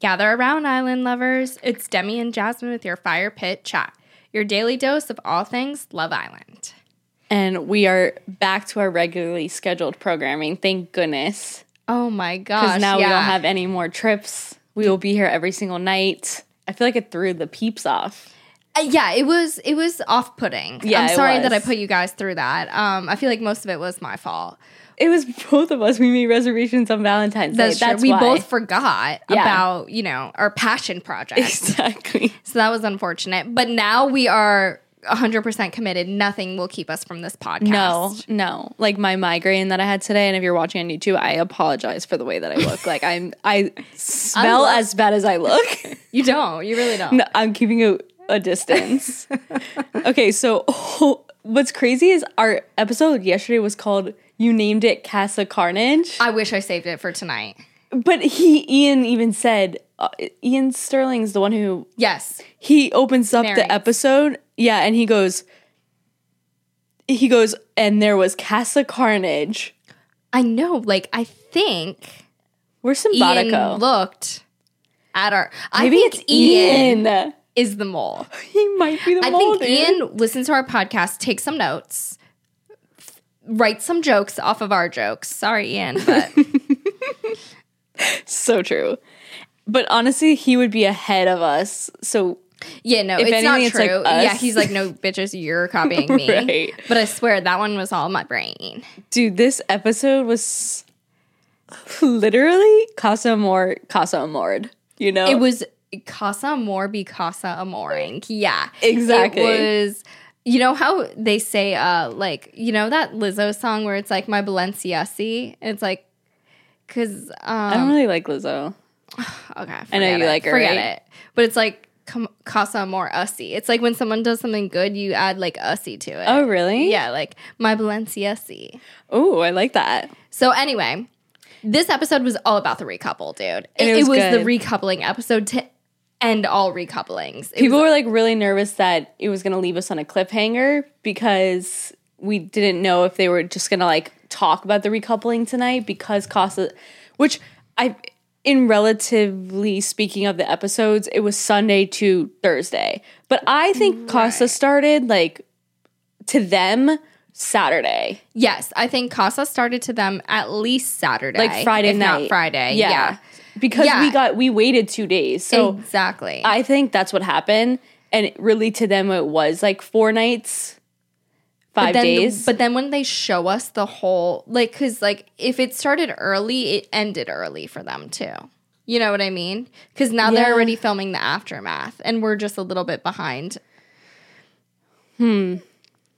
Gather around, island lovers. It's Demi and Jasmine with your fire pit chat, your daily dose of all things Love Island. And we are back to our regularly scheduled programming. Thank goodness. Oh my gosh. Because now we don't have any more trips. We will be here every single night. I feel like it threw the peeps off. Uh, yeah, it was it was off putting. Yeah, I'm sorry that I put you guys through that. Um, I feel like most of it was my fault. It was both of us. We made reservations on Valentine's That's Day. true. That's we why. both forgot Yeah. about you know our passion project, exactly. so that was unfortunate. But now we are 100 percent committed. Nothing will keep us from this podcast. No, no. Like my migraine that I had today, and if you're watching on YouTube, I apologize for the way that I look. like I'm, I smell love- as bad as I look. you don't. You really don't. No, I'm keeping a, a distance. okay, so what's crazy is our episode yesterday was called "You Named It Casa Carnage," I wish I saved it for tonight. but he Ian even said uh, Iain Stirling's the one who Yes. he opens up Narrates. the episode, yeah, and he goes, he goes, and there was Casa Carnage. I know. Like I think Ian Symbolico? looked at our. I Maybe think it's Ian. Ian is the mole. He might be the I mole, think dude. Ian listens to our podcast, takes some notes, write some jokes off of our jokes. Sorry, Ian, but So true. But honestly, he would be ahead of us. So yeah, no, If it's not anything, it's like true. us. yeah, he's like, no, bitches, you're copying me. Right. But I swear that one was all my brain. Dude, this episode was literally Casa Amor, Casa Amored. You know? It was Casa Amor be Casa Amoring. Yeah, Exactly. It was. You know how they say, uh, like, you know that Lizzo song where it's like my Balenciasi? It's like, cause, um, I don't really like Lizzo. Okay, I know you it. like her, Forget right? it. But it's like com- casa more ussy. It's like when someone does something good, you add like ussy to it. Oh, really? yeah, like my Balenciasi. Oh, I like that. So anyway, this episode was all about the recouple, dude. It, it it was was, the recoupling episode to end all recouplings. It People was- were like really nervous that it was going to leave us on a cliffhanger because we didn't know if they were just going to like talk about the recoupling tonight because Casa, which I, in relatively speaking of the episodes, it was Sunday to Thursday. But I think Casa started like to them Saturday, yes, I think Casa started to them at least Saturday, like Friday if night, not Friday. Yeah, because Yeah. we got we waited two days, so. exactly. I think that's what happened. And really, to them, it was like four nights, five then, days. But then when they show us the whole, like, because like if it started early, it ended early for them too. You know what I mean? Because now Yeah. they're already filming the aftermath, and we're just a little bit behind. Hmm.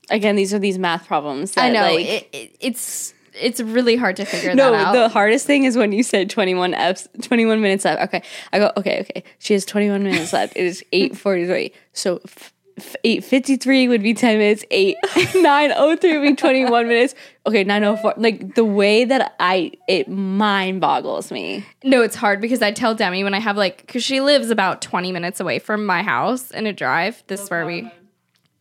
Again, these are these math problems. That, I know Like, it, it, it's it's really hard to figure no, that out. No, the hardest thing is when you said 21 eps, 21 minutes left. Okay. I go, okay, okay. She has 21 minutes left. It is 8.43. So f- f- 8.53 would be 10 minutes. 8, 9.03 would be 21 minutes. Okay, 9.04. Like the way that I, it mind boggles me. no, it's hard because I tell Demi when I have like, because she lives about twenty minutes away from my house in a drive. This is where we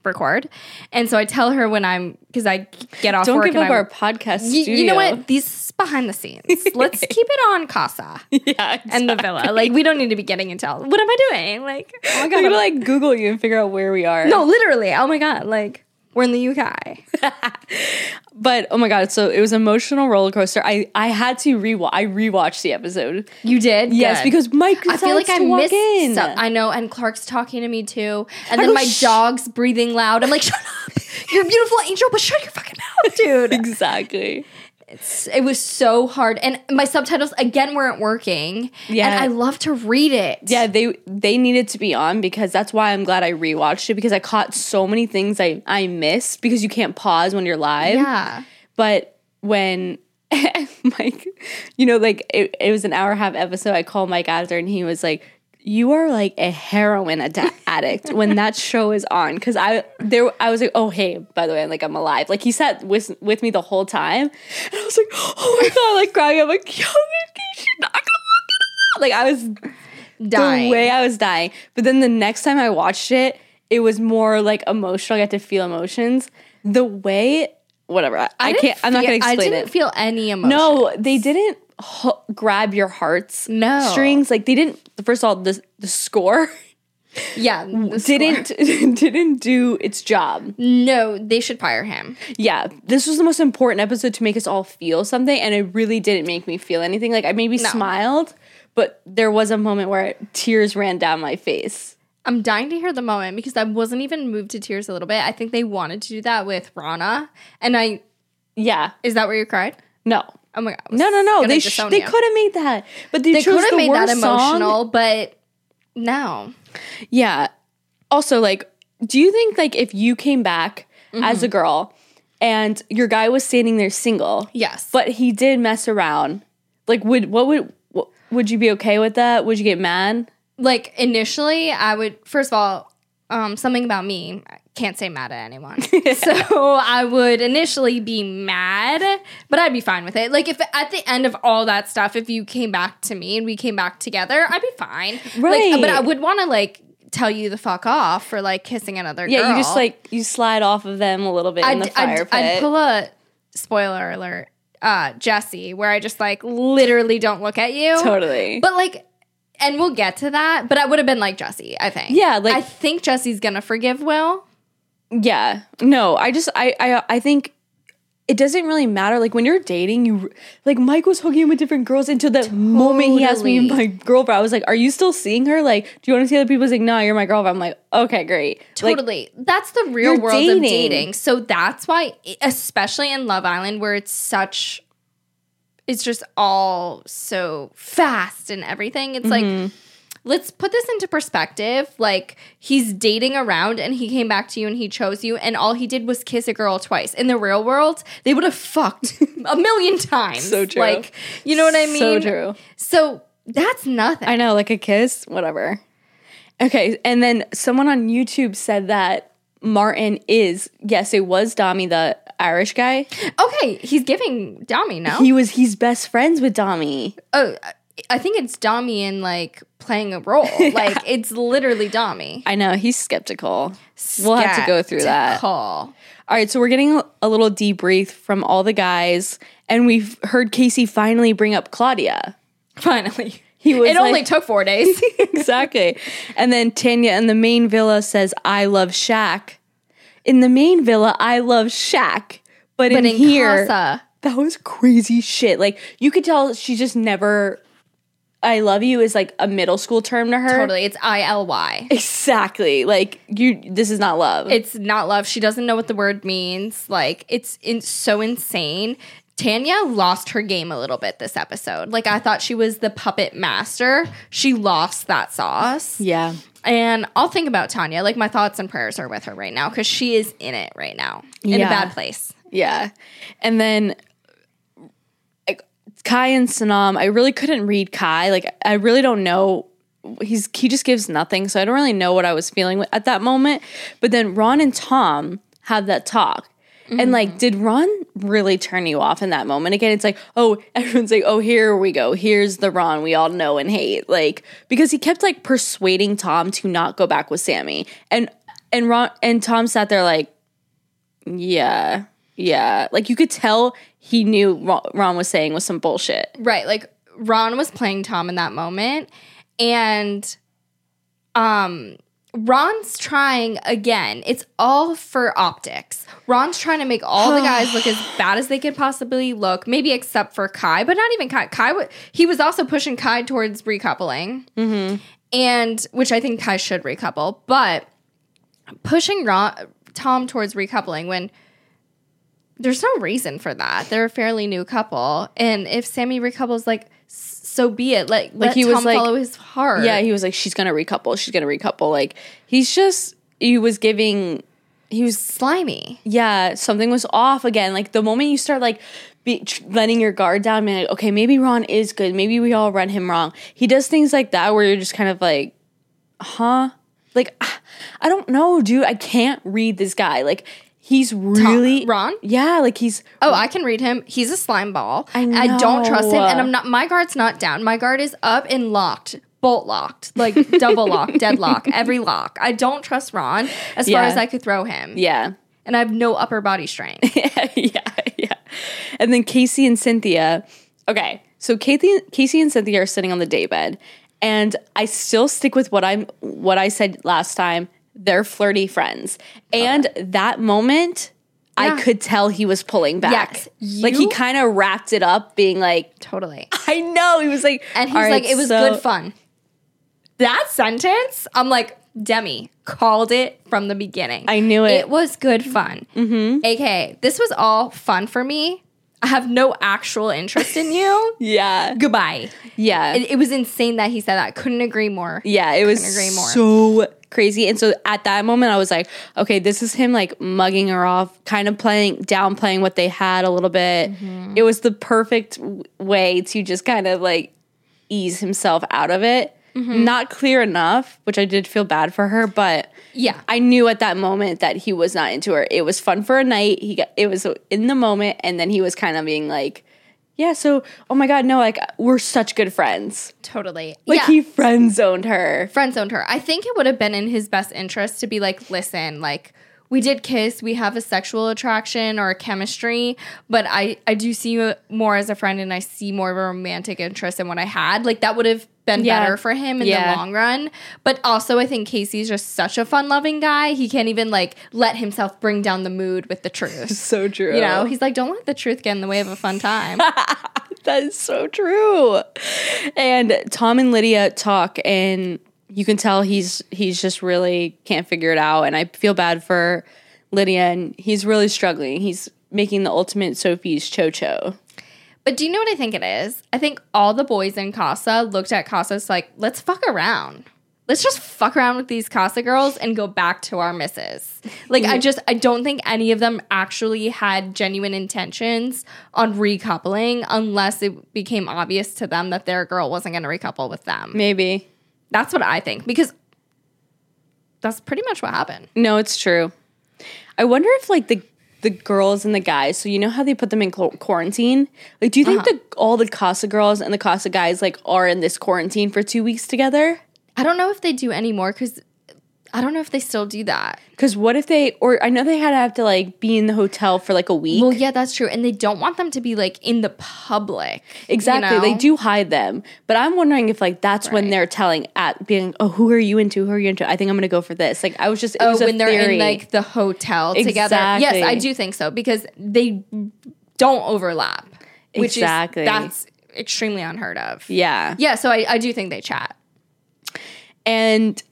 record, and so I tell her when I'm because I get off Don't work give and up I'm- our podcast Y- studio. You know what? These behind the scenes. Let's keep it on Casa Yeah, and the villa. Like we don't need to be getting into all. What am I doing? Like oh my I'm god. gonna like Google you and figure out where we are. no, literally. Oh my god. Like we're in the UK. but oh my god, so it was an emotional roller coaster. I I had to rewatch. I rewatched the episode. You did. Yes, Good. because Mike. I feel like I missed in. stuff. I know, and Clark's talking to me too. And I then go, my "Shh." dog's breathing loud. I'm like, shut up. You're a beautiful angel, but shut your fucking mouth, dude. exactly. It's- it was so hard. And my subtitles again weren't working. Yeah. And I love to read it. Yeah, they they needed to be on because that's why I'm glad I rewatched it because I caught so many things I I missed because you can't pause when you're live. Yeah. But when Mike, you know, like it, it was an hour and a half episode, I called Mike after and he was like, "You are like a heroin ad- addict when that show is on." Because I there, I was like, "Oh hey, by the way, like I'm alive." Like he sat with with me the whole time, and I was like, "Oh my god!" Like crying. I'm like, "Yo, she's not gonna walk it out." Like I was Dying. the way I was dying. But then the next time I watched it, it was more like emotional. I got to feel emotions. The way, whatever. I, I didn't can't. I'm not gonna explain I didn't it. feel any emotion. No, they didn't. Ho- grab your hearts No. strings. Like they didn't. First of all, the the score Yeah. the didn't didn't do its job. No, they should fire him. Yeah, this was the most important episode to make us all feel something, and it really didn't make me feel anything. Like I maybe No. smiled, but there was a moment where tears ran down my face. I'm dying to hear the moment because I wasn't even moved to tears a little bit. I think they wanted to do that with Rana, and I Yeah, is that where you cried? no, Oh my god! No, no, no. They sh- they could have made that, but they, They chose the made that worst song. emotional, but no. Yeah. Also, like, do you think like if you came back as a Mm-hmm. girl and your guy was standing there single, Yes, but he did mess around, like, would what would what, would you be okay with that? Would you get mad? like initially, I would first of all, um, something about me. I can't say mad at anyone, so I would initially be mad, but I'd be fine with it. Like if at the end of all that stuff, if you came back to me and we came back together, I'd be fine. Right. Like, but I would want to like tell you the fuck off for like kissing another girl. Yeah, girl. you just like you slide off of them a little bit in I'd, the fire I'd, I'd pit. pull a spoiler alert, uh, Jessie, where I just like literally don't look at you. totally. But like, and we'll get to that. But I would have been like Jessie. I think. Yeah, like- I think Jessie's gonna forgive Will. yeah. No, I just I I I think it doesn't really matter. Like when you're dating, you like Mike was hooking up with different girls until the moment he asked me Totally. my girlfriend. I was like, "Are you still seeing her? Like, do you want to see other people?" He's like, "No, you're my girlfriend." I'm like, "Okay, great." Like, Totally. that's the real world dating. of dating. So that's why, especially in Love Island, where it's such, it's just all so fast and everything. It's Mm-hmm. like, let's put this into perspective. Like, he's dating around and he came back to you and he chose you, and all he did was kiss a girl twice. In the real world, they would have fucked a million times. So true. Like, you know what I mean? So true. So that's nothing. I know, like a kiss, whatever. Okay, and then someone on YouTube said that Martin is yes, it was Dami, the Irish guy. okay, he's giving Dami, now. He was he's best friends with Dami. Oh, I think it's Dami in like playing a role. Like it's literally Dami. I know he's skeptical. We'll have to go through that. Skeptical. All right, so we're getting a little debrief from all the guys, and we've heard Casey finally bring up Claudia. Finally, He was it only took four days. exactly. And then Tanya in the main villa says, I love Shaq. In the main villa, I love Shaq. But, in, in here, Casa, that was crazy shit. Like, you could tell she just never, I love you is like a middle school term to her. totally, it's I L Y. Exactly. Like, you, this is not love. It's not love. She doesn't know what the word means. Like it's in, so insane. Tanya lost her game a little bit this episode. Like I thought she was the puppet master. She lost that sauce. yeah. And I'll think about Tanya. Like my thoughts and prayers are with her right now because she is in it right now in Yeah. a bad place. Yeah. And then like, Kai and Sanam, I really couldn't read Kai. Like I really don't know he's he just gives nothing, so I don't really know what I was feeling at that moment. But then Ron and Tom have that talk. And like, did Ron really turn you off in that moment? Again, it's like, oh, everyone's like, oh, here we go. Here's the Ron we all know and hate. Like, because he kept like persuading Tom to not go back with Samie. And and Ron and Tom sat there like, yeah, yeah. Like you could tell he knew Ron, Ron was saying was some bullshit. Right. Like Ron was playing Tom in that moment. And um Ron's trying again. It's all for optics. Ron's trying to make all the guys look as bad as they could possibly look, maybe except for Kai, but not even Kai. Kai, he was also pushing Kai towards recoupling, mm-hmm. and which I think Kai should recouple, but pushing Ron, Tom towards recoupling when there's no reason for that. They're a fairly new couple, and if Samie recouples, like so be it. Like, let he was Tom like- follow his heart. Yeah, he was like, she's gonna recouple. She's gonna recouple. Like he's just he was giving. He was slimy. yeah. Something was off again. Like the moment you start like. Be, tr- letting your guard down, being like, okay, maybe Ron is good. Maybe we all read him wrong. He does things like that where you're just kind of like, huh? Like, ah, I don't know, dude. I can't read this guy. Like, he's really Ron? Yeah, like he's Oh, I can read him. He's a slime ball. I know. I don't trust him, and I'm not. My guard's not down. My guard is up and locked, bolt locked, like double lock, deadlock, every lock. I don't trust Ron as far as I could throw him, yeah. and I have no upper body strength. yeah, yeah. And then Casey and Cynthia. Okay, So Casey, Casey and Cynthia are sitting on the daybed, and I still stick with what I'm what I said last time. They're flirty friends, and that moment. Yeah. I could tell he was pulling back. Yes, like he kind of wrapped it up, being like, Totally. I know. He was like, And he's "All right, like, it was so- good fun. That sentence, I'm like, Demi called it from the beginning. I knew it. It was good fun. Mm-hmm. AKA, this was all fun for me. I have no actual interest in you. Yeah. Goodbye. Yeah. It, it was insane that he said that. Couldn't agree more. Yeah, it was agree more. so crazy. And so at that moment, I was like, okay, this is him like mugging her off, kind of playing, downplaying what they had a little bit. Mm-hmm. It was the perfect w- way to just kind of like ease himself out of it. Mm-hmm. Not clear enough, which I did feel bad for her, but Yeah. I knew at that moment that he was not into her. It was fun for a night. He got it was in the moment, and then he was kind of being like, "Yeah, so oh my god, no, like we're such good friends." Totally. Like yeah. he friend zoned her. friend zoned her. I think it would have been in his best interest to be like, listen, like we did kiss, we have a sexual attraction or a chemistry, but I I do see you more as a friend and I see more of a romantic interest than what I had. Like that would have been Yeah. better for him in Yeah. the long run. But also I think Casey's just such a fun loving guy. He can't even like let himself bring down the mood with the truth. So true. You know, he's like, don't let the truth get in the way of a fun time. that is so true. And Tom and Lydia talk, and you can tell he's he's just really can't figure it out. And I feel bad for Lydia, and he's really struggling. He's making the ultimate Sophie's cho cho. But do you know what I think it is? I think all the boys in Casa looked at Casa's like, let's fuck around. Let's just fuck around with these Casa girls and go back to our misses. Like, I just, I don't think any of them actually had genuine intentions on recoupling unless it became obvious to them that their girl wasn't going to recouple with them. Maybe. That's what I think because that's pretty much what happened. No, it's true. I wonder if like the the girls and the guys. So you know how they put them in qu- quarantine. Like, do you think uh-huh. the all the Casa girls and the Casa guys like are in this quarantine for two weeks together? I don't know if they do anymore because I don't know if they still do that. Because what if they or I know they had to have to like be in the hotel for like a week. Well, yeah, that's true. And they don't want them to be like in the public. you exactly, they do hide them. But I'm wondering if like that's when they're telling at being, oh, who are you into? Who are you into? I think I'm gonna go for this. Like I was just, it Oh, was when they're theory. in like the hotel together. Yes, I do think so because they don't overlap. Which Exactly. is that's extremely unheard of. yeah, Yeah, so I, I do think they chat. and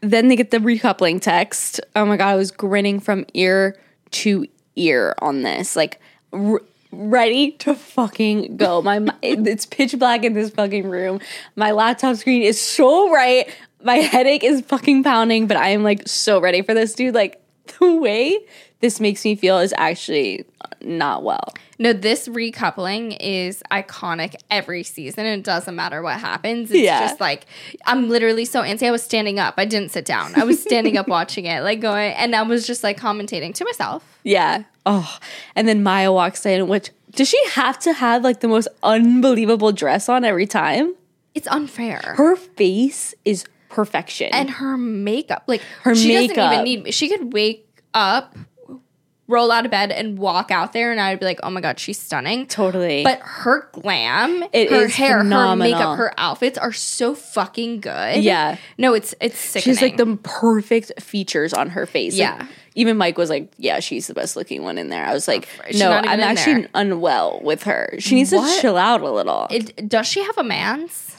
then they get the recoupling text. Oh my god, I was grinning from ear to ear on this, like r- ready to fucking go. My it's pitch black in this fucking room. My laptop screen is so bright. My headache is fucking pounding, but I am like so ready for this, dude. Like the way this makes me feel is actually not well. No, this recoupling is iconic every season. and It doesn't matter what happens. It's Yeah. just like I'm literally so antsy. I was standing up. I didn't sit down. I was standing up watching it, like going, and I was just like commentating to myself. Yeah. Oh, and then Maya walks in, which does she have to have like the most unbelievable dress on every time? It's unfair. Her face is perfection. and her makeup, like Her she doesn't makeup. even need. She could wake up, roll out of bed, and walk out there, and I'd be like, "Oh my god, she's stunning." totally. But her glam, It her is hair, her makeup, her outfits are so fucking good. Yeah. No, it's it's sickening. she's like the perfect features on her face. Like, Yeah. even Mike was like, "Yeah, she's the best looking one in there." I was like, oh, She's "No, I'm actually there." unwell with her. She needs to chill out a little." It, does she have a man's?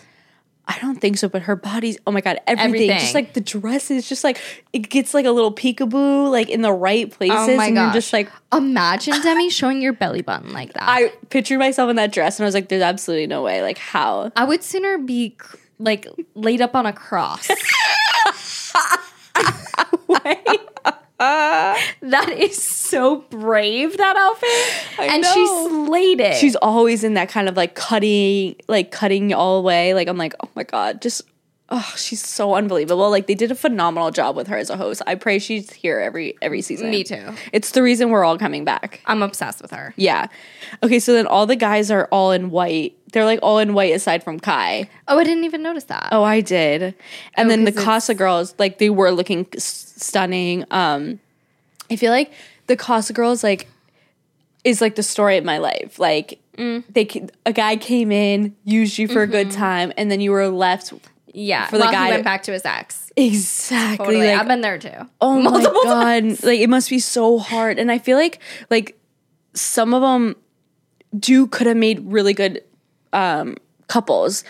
I don't think so, but her body's oh my god, everything, Everything. just like the dress is just like it gets like a little peekaboo like in the right oh places, Oh my and gosh! you're just like imagine Demi showing your belly button like that. I, pictured myself in that dress and I was like, there's absolutely no way. Like how? I would sooner be cr- like laid up on a cross. Uh, that is so brave. That outfit, I and know. she slayed it. She's always in that kind of like cutting, like cutting all the way. Like I'm like, oh my god, just oh, she's so unbelievable. Like they did a phenomenal job with her as a host. I pray she's here every every season. Me too. It's the reason we're all coming back. I'm obsessed with her. Yeah. Okay, so then all the guys are all in white. They're like all in white aside from Kai. Oh, I didn't even notice that. Oh, I did. And then the Casa girls, like they were looking s- stunning. Um, I feel like the Casa girls, like, is like the story of my life. Like they a guy came in, used you for a good time, and then you were left Yeah, For the while guy he to- went back to his ex. exactly Totally, like I've been there too. Oh Multiple my god! times. Like it must be so hard, and I feel like like some of them do could have made really good um couples.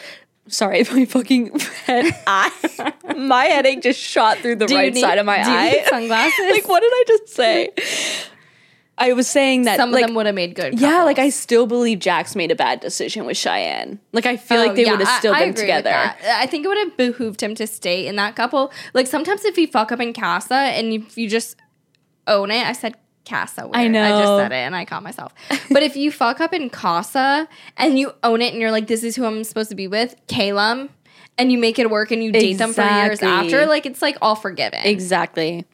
Sorry, my fucking head eye, my headache just shot through the Do right need- side of my do you eye. sunglasses? like, what did I just say? I was saying that Some like of them would have made good. yeah, like I still believe Jax made a bad decision with Cheyenne. Like I feel like Oh, they yeah, would have still I been with together. I think it would have behooved him to stay in that couple. Like sometimes if you fuck up in Casa and if you just own it, I said Casa. Weird. I I just said it and I caught myself. but if you fuck up in Casa and you own it and you're like, this is who I'm supposed to be with, Calum, and you make it work and you date them for years after, like it's like all forgiven. Exactly.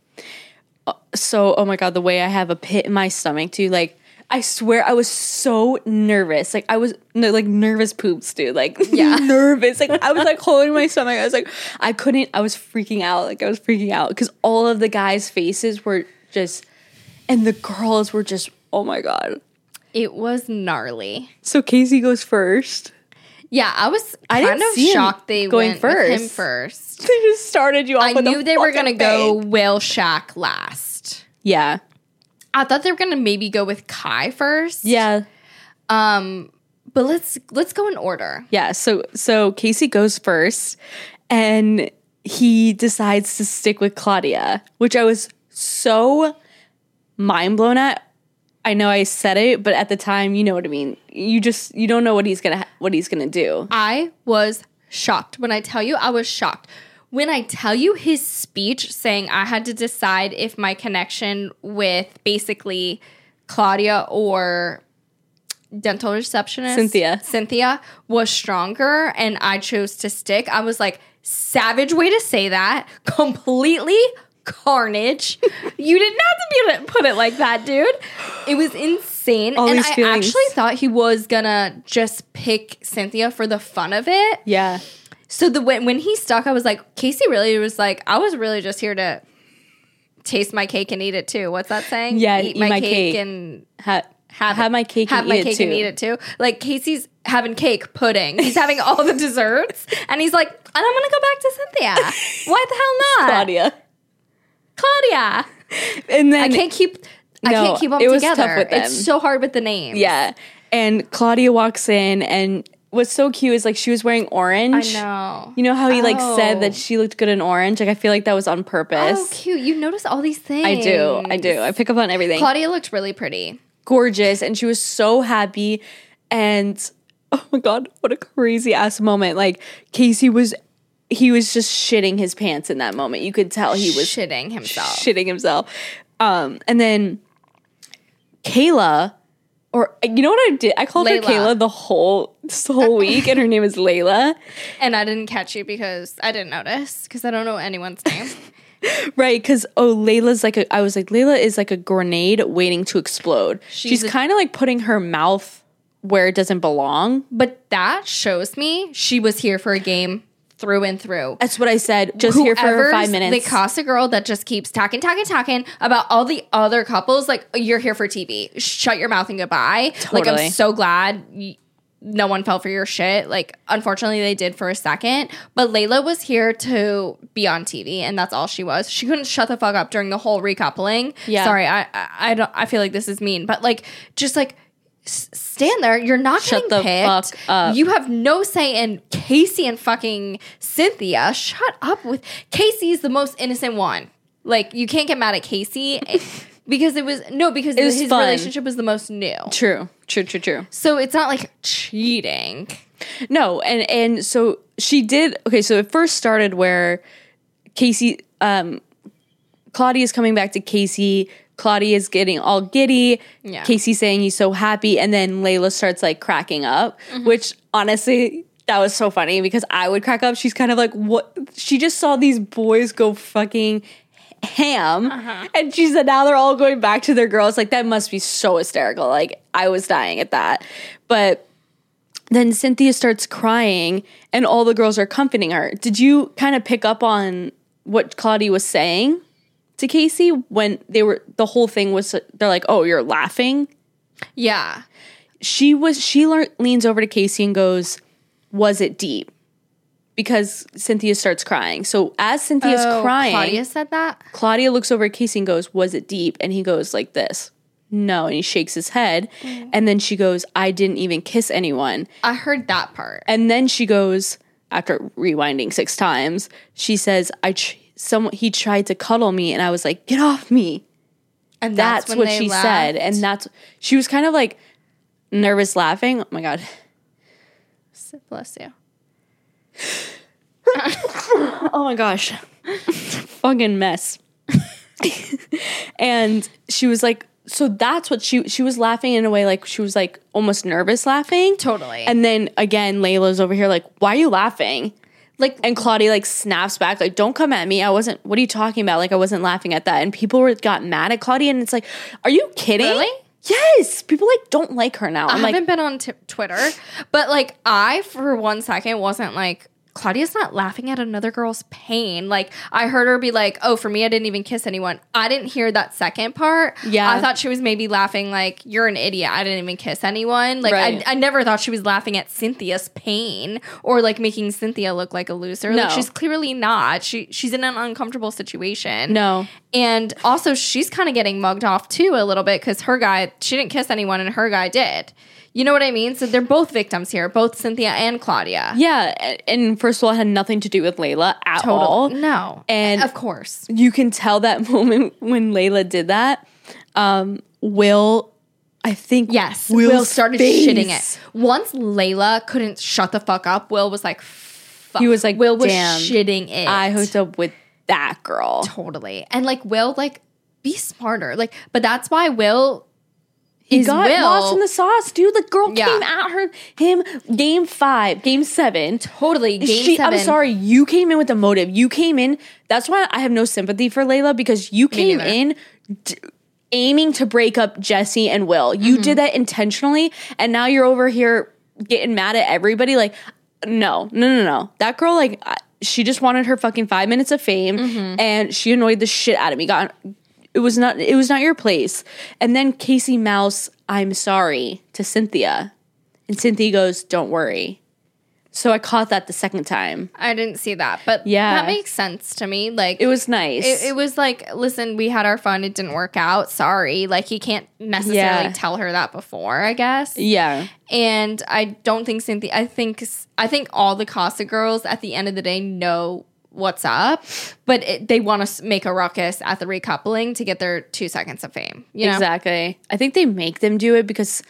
So, oh my god, the way I have a pit in my stomach too. Like, I swear, I was so nervous. Like, I was no, like nervous poops, dude. Like, Yeah. nervous. Like, I was like holding my stomach. I was like, I couldn't. I was freaking out. Like, I was freaking out because all of the guys' faces were just, and the girls were just. Oh my god. It was gnarly. So Casey goes first. Yeah, I was I kind didn't of see shocked they going went with him first. first. They just started you off. I knew they were gonna go. Will Shaq last. Yeah. I thought they were gonna maybe go with Kai first. Yeah. Um, but let's let's go in order. Yeah, so so Casey goes first and he decides to stick with Claudia, which I was so mind blown at. I know I said it, but at the time, you know what I mean. You just you don't know what he's gonna what he's gonna do. I was shocked. When I tell you, I was shocked. When I tell you his speech saying I had to decide if my connection with basically Claudia or dental receptionist Cynthia. Cynthia was stronger and I chose to stick. I was like, savage way to say that. Completely carnage. you didn't have to be put it like that, dude. It was insane. All and I feelings. actually thought he was gonna just pick Cynthia for the fun of it. Yeah, So the when when he stuck, I was like, Casey really was like, I was really just here to taste my cake and eat it too. What's that saying? Yeah, eat, eat my, my cake, cake. and ha- have have it- my cake have and my eat it cake and too. eat it too. Like Casey's having cake, pudding. He's having all the desserts, and he's like, and I'm gonna go back to Cynthia. Why the hell not, Claudia. Claudia? And then I can't keep. I can't keep them it was tough together. with them. It's so hard with the names. yeah, and Claudia walks in, and what's so cute is like she was wearing orange. I know. You know how he like said Oh. that she looked good in orange? Like I feel like that was on purpose. Oh, cute! You notice all these things. I do. I do. I pick up on everything. Claudia looked really pretty. Gorgeous. And she was so happy. And oh my God, what a crazy ass moment. Like Casey was, he was just shitting his pants in that moment. You could tell he was shitting himself. shitting himself. Um, and then Kayla, or you know what I did? I called her Kayla the whole this whole week, and her name is Layla. And I didn't catch you because I didn't notice because I don't know anyone's name. Right, because oh, Layla's like a. I was like, Layla is like a grenade waiting to explode. She's She's, kind of like putting her mouth where it doesn't belong. but that shows me she was here for a game through and through. That's what I said. Just here for five minutes. The Casa girl that just keeps talking, talking, talking about all the other couples. Like you're here for TV. Shut your mouth and goodbye. Like I'm so glad. y- no one fell for your shit. Like, unfortunately, they did for a second. But Layla was here to be on TV, and that's all she was. She couldn't shut the fuck up during the whole recoupling. Yeah. Sorry, I, I, I don't. I feel like this is mean, but like, just like stand there. You're not Shut getting the picked. You have no say in Casey and fucking Cynthia. Shut up with Casey's the most innocent one. Like, you can't get mad at Casey. Because it was no, because was his fun. relationship was the most new. true, true, true, true. So it's not like cheating. No, and and so she did. Okay, so it first started where Casey, um, Claudia is coming back to Casey. Claudia is getting all giddy. Yeah. Casey saying he's so happy, and then Layla starts like cracking up, Mm-hmm. which honestly. That was so funny because I would crack up. She's kind of like, what? She just saw these boys go fucking ham. Uh-huh. And she said now they're all going back to their girls. Like, that must be so hysterical. Like, I was dying at that. But then Cynthia starts crying and all the girls are comforting her. Did you kind of pick up on what Claudia was saying to Casey when they were the whole thing was they're like, "Oh, you're laughing?" Yeah. she was she lear- leans over to Casey and goes, "Was it deep?" Because Cynthia starts crying. So as Cynthia's Oh, crying, Claudia said that. Claudia looks over at Casey and goes, Was it deep? And he goes like this. No. And he shakes his head. Mm. And then she goes, I didn't even kiss anyone. I heard that part. And then she goes, after rewinding six times, she says, I tr- someone he tried to cuddle me and I was like, Get off me. And That's, when what she laughed. said. And that's she was kind of like nervous laughing. Oh my god. bless you. Oh my gosh. Fucking mess. and she was like, so that's what she she was laughing in a way like she was like almost nervous laughing. Totally. And then again, Layla's over here like, why are you laughing? Like And Claudia like snaps back, like, don't come at me. I wasn't what are you talking about? Like I wasn't laughing at that. And people were got mad at Claudia and it's like, are you kidding? Really? Yes. People like don't like her now. I I'm like, haven't been on t- Twitter, but like I for one second wasn't like Claudia's not laughing at another girl's pain. Like I heard her be like, "Oh, for me, I didn't even kiss anyone." I didn't hear that second part. Yeah. I thought she was maybe laughing like, "You're an idiot. I didn't even kiss anyone." Like Right. I, I never thought she was laughing at Cynthia's pain or like making Cynthia look like a loser. No. Like she's clearly not. She she's in an uncomfortable situation. no. And also, she's kind of getting mugged off too a little bit because her guy, she didn't kiss anyone and her guy did. You know what I mean? So they're both victims here, both Cynthia and Claudia. Yeah. And first of all, it had nothing to do with Layla at all. No. And- of course. you can tell that moment when Layla did that. Um, Will, I think, Yes. Will's Will started face. shitting it. Once Layla couldn't shut the fuck up, Will was like, fuck. He was like, Will was "Damn, shitting it. I hooked up with that girl. Totally. And like, Will, like, be smarter. Like, but that's why Will He got Will. lost in the sauce, dude. The girl Yeah. came at her, him, game five, game seven. totally. Game She, seven. I'm sorry, you came in with a motive. You came in. That's why I have no sympathy for Layla because you came in d- aiming to break up Jessie and Will. You Mm-hmm. did that intentionally, and now you're over here getting mad at everybody. Like, no, no, no, no. That girl, like, she just wanted her fucking five minutes of fame, Mm-hmm. and she annoyed the shit out of me. Got it was not it was not your place. And then Casey Mouse, I'm sorry to Cynthia, and Cynthia goes, "Don't worry." So I caught that the second time. I didn't see that, but Yeah. that makes sense to me. Like, It was nice. it, it was like, listen, we had our fun. It didn't work out. Sorry. Like he can't necessarily Yeah. tell her that before, I guess. yeah. And I don't think Cynthia. I think I think all the Casa girls at the end of the day know what's up, but it, they want to make a ruckus at the recoupling to get their two seconds of fame. You know? Exactly. I think they make them do it because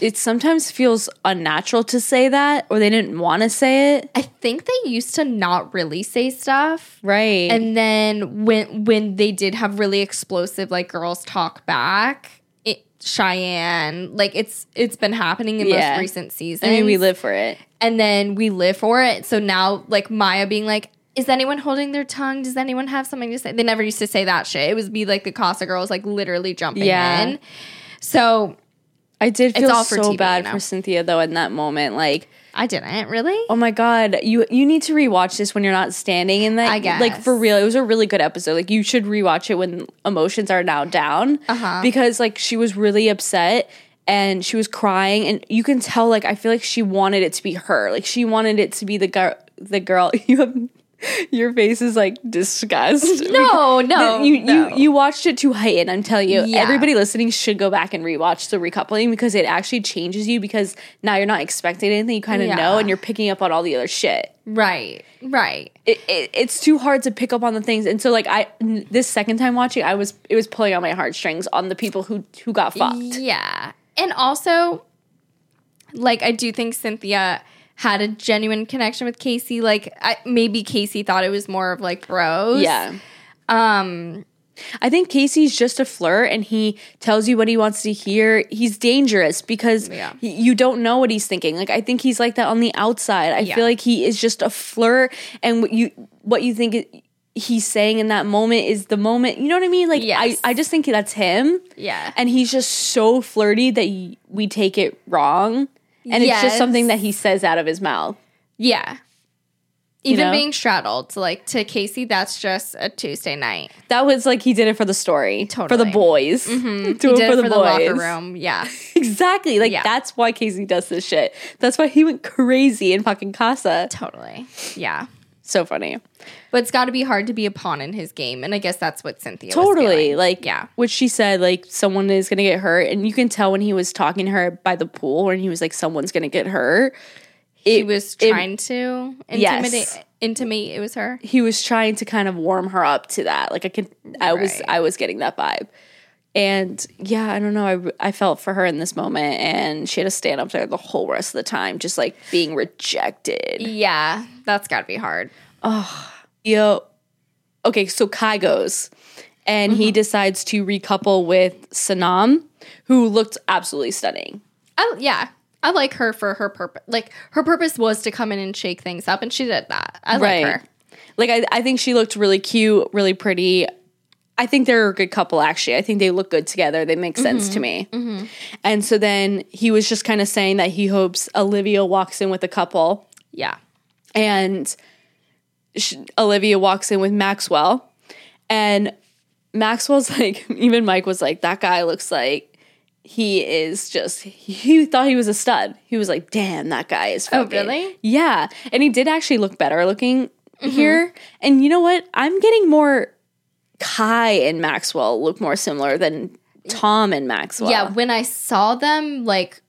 it sometimes feels unnatural to say that or they didn't want to say it. I think they used to not really say stuff. Right. And then when when they did have really explosive like girls talk back, it Cheyenne like it's it's been happening in Yeah. most recent seasons. I mean, we live for it. and then we live for it. So now like Maya being like, is anyone holding their tongue? Does anyone have something to say? They never used to say that shit. It was be like the Casa girls like literally jumping Yeah. in. So I did feel all so TV, bad you know? for Cynthia though in that moment. Like, I didn't really. oh my god, you you need to rewatch this when you're not standing in that. I guess. Like for real, it was a really good episode. Like you should rewatch it when emotions are now down. Uh-huh. Because like she was really upset and she was crying and you can tell like I feel like she wanted it to be her. Like she wanted it to be the girl. The girl you have. Your face is like disgust. No, no, you no. you you watched it too heightened. I'm telling you, Yeah. everybody listening should go back and rewatch the recoupling because it actually changes you because now you're not expecting anything. You kind of Yeah. know, and you're picking up on all the other shit. Right. Right. It, it, it's too hard to pick up on the things, and so like I n- this second time watching, I was it was pulling on my heartstrings on the people who who got fucked. Yeah. And also, like, I do think Cynthia had a genuine connection with Casey. Like, I, maybe Casey thought it was more of like bros. Yeah. Um, I think Casey's just a flirt and he tells you what he wants to hear. He's dangerous because Yeah. y- you don't know what he's thinking. Like I think he's like that on the outside. I Yeah. feel like he is just a flirt and what you what you think it- he's saying in that moment is the moment. You know what I mean? Like Yes. I I just think that's him. yeah. And he's just so flirty that we take it wrong. And it's just something that he says out of his mouth. Yeah. you Even know? being straddled, like to Casey, that's just a Tuesday night. that was like he did it for the story, for the boys, Mm-hmm. Do it for the for the boys. locker room. Yeah. Exactly. Like Yeah. that's why Casey does this shit. That's why he went crazy in fucking Casa. Totally. Yeah. So funny. But it's got to be hard to be a pawn in his game. And I guess that's what Cynthia Totally. Like yeah. what she said, like someone is gonna get hurt. And you can tell when he was talking to her by the pool and he was like, Someone's gonna get hurt. He It- was it- trying to Yes. intimidate, intimate. It was her. he was trying to kind of warm her up to that. Like I could, I was, I was getting that vibe. And yeah, I don't know. I, I felt for her in this moment, and she had to stand up there the whole rest of the time, just like being rejected. Yeah. That's got to be hard. Oh, yo, okay, so Kai goes, and he mm-hmm. decides to recouple with Sanam, who looked absolutely stunning. I, yeah. I like her for her purpose. Like her purpose was to come in and shake things up, and she did that. I like her. Like I, I think she looked really cute, really pretty. I think they're a good couple actually. I think they look good together. They make sense to mm-hmm. me. Mm-hmm. And so then he was just kind of saying that he hopes Olivia walks in with a couple Yeah. And sh- Olivia walks in with Maxwell and Maxwell's like even Mike was like that guy looks like he is just he thought he was a stud. He was like, "Damn, that guy is Oh, really? Yeah, and he did actually look better looking mm-hmm. here. And you know what? I'm getting more Kai and Maxwell look more similar than Tom and Maxwell. Yeah. When I saw them like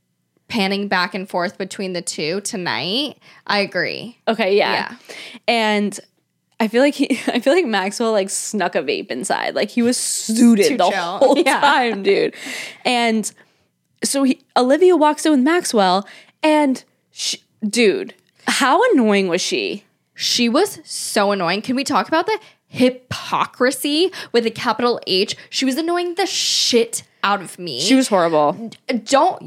panning back and forth between the two tonight, I agree. Okay, yeah. Yeah. And I feel like he I feel like Maxwell like snuck a vape inside. Like he was suited Too the chill. whole Yeah. time, dude. And so he, Olivia walks in with Maxwell and she, dude, how annoying was she? She was so annoying. Can we talk about the hypocrisy with a capital H? She was annoying the shit out of me. She was horrible. don't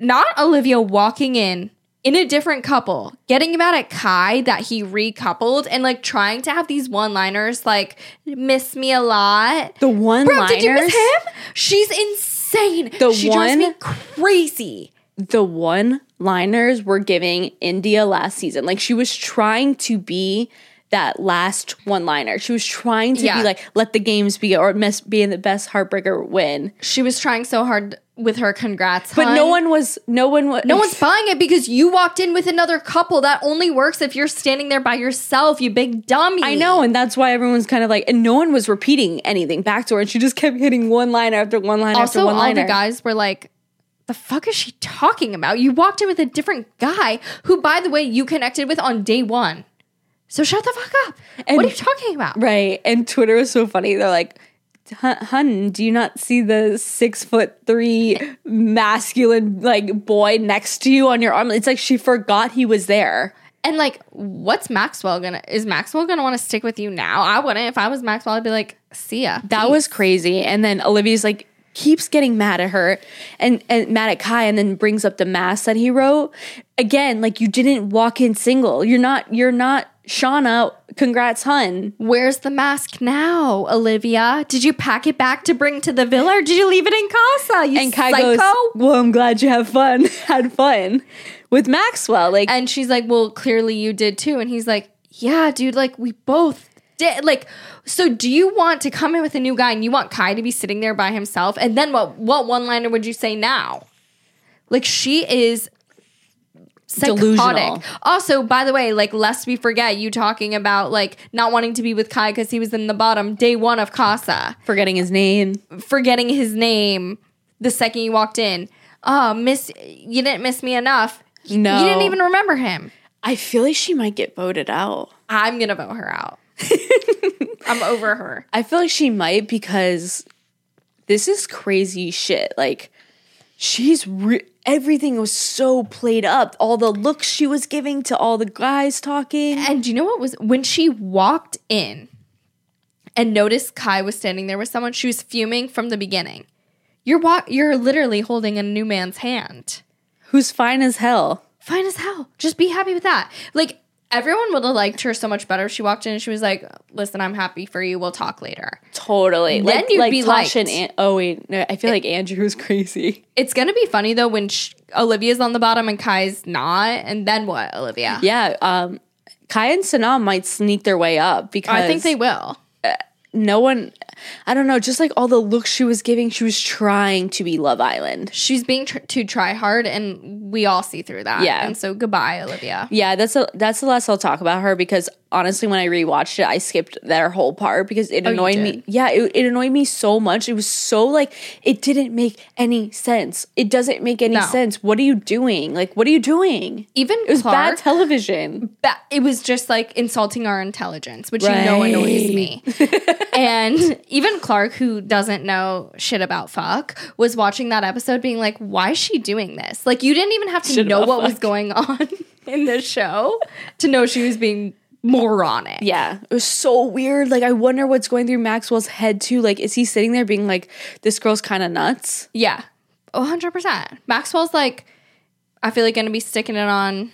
not Olivia walking in in a different couple, getting mad at Kai that he recoupled and like trying to have these one-liners like miss me a lot. The one Bro, did you miss him? She's insane. The she drives me one- crazy. the one liners were giving Indiyah last season. Like she was trying to be that last one liner. She was trying to Yeah. be like, let the games be or miss be in the best heartbreaker win. She was trying so hard with her congrats. But hun. no one was no one was No one's buying it because you walked in with another couple. That only works if you're standing there by yourself, you big dummy. I know, and that's why everyone's kind of like, and no one was repeating anything back to her, and she just kept hitting one line after one line after Also, one all the guys were like, the fuck is she talking about? You walked in with a different guy who, by the way, you connected with on day one. So shut the fuck up. And- what are you talking about? right? And Twitter was so funny. They're like, "Hun- "Hun, do you not see the six foot three masculine like boy next to you on your arm?" It's like she forgot he was there. And like, what's Maxwell gonna? Is Maxwell gonna want to stick with you now? I wouldn't. If I was Maxwell, I'd be like, see ya. That was crazy. And then Olivia's like keeps getting mad at her and, and mad at Kai and then brings up the mask that he wrote. Again, like you didn't walk in single. You're not you're not Shaughna. Congrats, hun. Where's the mask now, Olivia? Did you pack it back to bring to the villa, or did you leave it in casa? You And Kai psycho. goes, Well, I'm glad you have fun. Had fun with Maxwell. Like And she's like, Well, clearly you did too. And he's like, Yeah, dude, like we both did. Like, so do you want to come in with a new guy and you want Kai to be sitting there by himself? And then what what one liner would you say now? Like she is psychotic. Delusional. Also, by the way, like lest we forget you talking about like not wanting to be with Kai because he was in the bottom day one of Casa, forgetting his name. forgetting his name the second you walked in. Oh, miss, you didn't miss me enough. No. You didn't even remember him. I feel like she might get voted out. I'm gonna vote her out. I'm over her. I feel like she might because this is crazy shit. Like she's re- everything was so played up. All the looks she was giving to all the guys talking. And do you know what was when she walked in and noticed Kai was standing there with someone? She was fuming from the beginning. You're wa- You're literally holding a new man's hand. Who's fine as hell. Fine as hell. Just be happy with that. Like everyone would have liked her so much better if she walked in and she was like, "Listen, I'm happy for you. We'll talk later." Totally. Then like, you'd like be liked. An- oh wait, no, I feel like Andrew's crazy. It's gonna be funny though when sh- Olivia's on the bottom and Kai's not, and then what, Olivia? Yeah. Um, Kai and Sanam might sneak their way up because I think they will. no one I don't know, just like all the looks she was giving, she was trying to be Love Island. She's being tr- to try hard, and we all see through that. Yeah. And so goodbye, Olivia. Yeah, that's a, that's the last I'll talk about her because honestly, when I rewatched it, I skipped their whole part because it Oh, annoyed me. Yeah, it, it annoyed me so much. It was so like it didn't make any sense. It doesn't make any No. sense. What are you doing? Like, what are you doing? Even It was bad Clark, television. ba- it was just like insulting our intelligence, which you know annoys me. and even Clark, who doesn't know shit about fuck, was watching that episode being like, why is she doing this? Like, you didn't even have to Shit know what was going on in the show to know she was being moronic. Yeah, it was so weird. Like, I wonder what's going through Maxwell's head too. Like, is he sitting there being like, "This girl's kind of nuts"? Yeah. Oh, 100%. Maxwell's like, I feel like going to be sticking it on.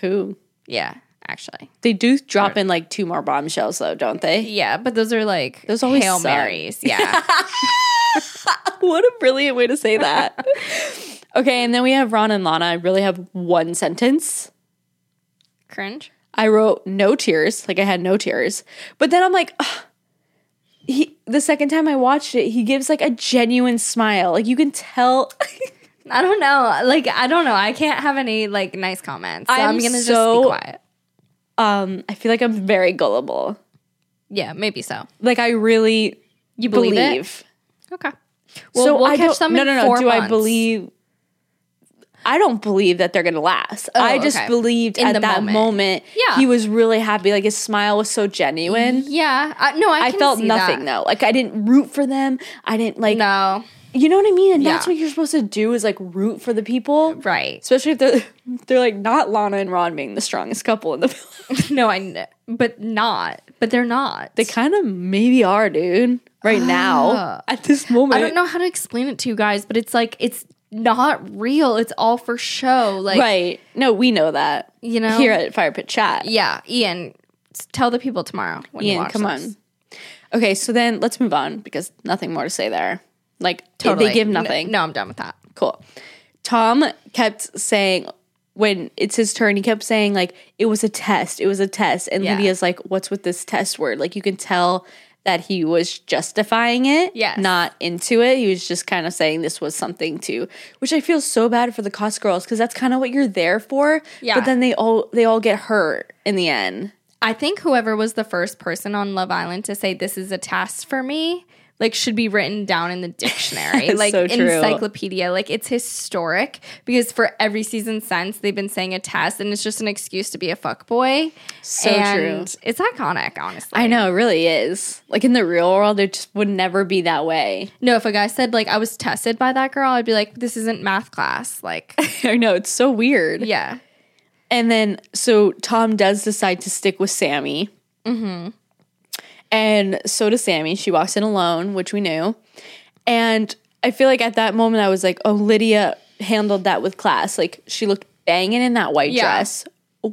Who? Yeah, actually. They do drop in like two more bombshells though, don't they? Yeah, but those are like Those always Hail suck. Marys. Yeah. what a brilliant way to say that. okay, and then we have Ron and Lana. I really have one sentence. Cringe. I wrote no tears, like I had no tears. But then I'm like, ugh. he the second time I watched it, he gives like a genuine smile. Like you can tell I don't know. Like, I don't know. I can't have any like nice comments. So I'm, I'm going to just be quiet. um I feel like I'm very gullible. Yeah, maybe so. Like I really You believe, believe. Okay. Well, so we'll I catch them no, no, no. Do I believe? I don't believe that they're gonna last. I just Oh, okay. believed In at that moment. moment, Yeah. he was really happy. Like his smile was so genuine. Yeah. I, no, I, I felt nothing that. though. Like I didn't root for them. I didn't like. No. You know what I mean? And that's what you're supposed to do is like root for the people, Right. especially if they're they're like not Lana and Ron being the strongest couple in the film. no, I but not. But they're not. they kind of maybe are, dude. Right now, Ah. at this moment, I don't know how to explain it to you guys, but it's like it's not real. It's all for show. Like right? No, we know that. You know? here at Fire Pit Chat. yeah, Ian, tell the people tomorrow when you Ian, watch come this. on. Okay, so then let's move on because nothing more to say there. Like Totally. they give No- nothing. No, I'm done with that. Cool. Tom kept saying when it's his turn, he kept saying like it was a test, it was a test, and Yeah. Lydia's like, "What's with this test word?" Like you can tell that he was justifying it, Yes. not into it. He was just kind of saying this was something to, which I feel so bad for the Casa girls because that's kind of what you're there for. Yeah. But then they all they all get hurt in the end. I think whoever was the first person on Love Island to say this is a test for me, like should be written down in the dictionary, like so encyclopedia. Like it's historic because for every season since they've been saying a test, and it's just an excuse to be a fuck boy. So and true. It's iconic, honestly. I know, it really is. Like in the real world, it just would never be that way. No, if a guy said like I was tested by that girl, I'd be like, this isn't math class. Like, I know, it's so weird. yeah, And then, so Tom does decide to stick with Samie. Mm-hmm. And so does Samie. She walks in alone, which we knew. And I feel like at that moment, I was like, oh, Lydia handled that with class. Like, she looked banging in that white Yeah. dress.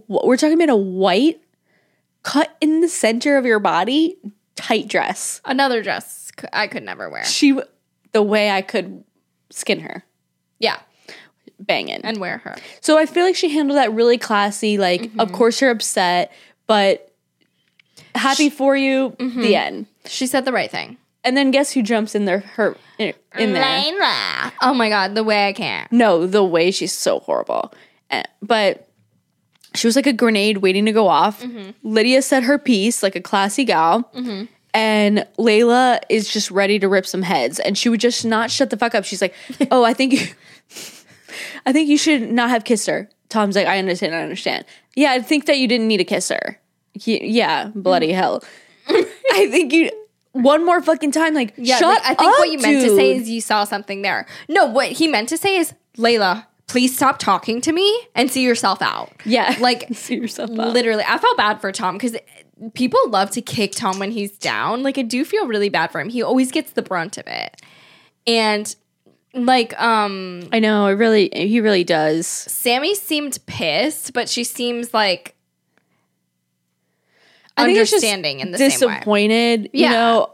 We're talking about a white, cut in the center of your body, tight dress. another dress I could never wear. She, the way I could skin her, Yeah, banging. and wear her. So I feel like she handled that really classy. Like, Mm-hmm. of course you're upset, but happy for you. Mm-hmm. The end. She said the right thing. And then guess who jumps in there? Her in, in there. Layla. Oh my god, the way I can't. No, the way she's so horrible. Eh, But she was like a grenade waiting to go off. Mm-hmm. Lydia said her piece like a classy gal. And Layla is just ready to rip some heads, and she would just not shut the fuck up. She's like, "Oh, I think you, I think you should not have kissed her." Tom's like, "I understand, I understand. Yeah, I think that you didn't need to kiss her. Yeah, bloody hell. I think you one more fucking time, like, Yeah, shut like, I think up, what you meant to say is you saw something there. No, what he meant to say is, Layla, please stop talking to me and see yourself out. yeah, Like see yourself out. literally, I felt bad for Tom because people love to kick Tom when he's down. Like I do feel really bad for him. He always gets the brunt of it, and like um I know, it really, he really does. Samie seemed pissed, but she seems like I think it's just understanding in the same way. disappointed. You know,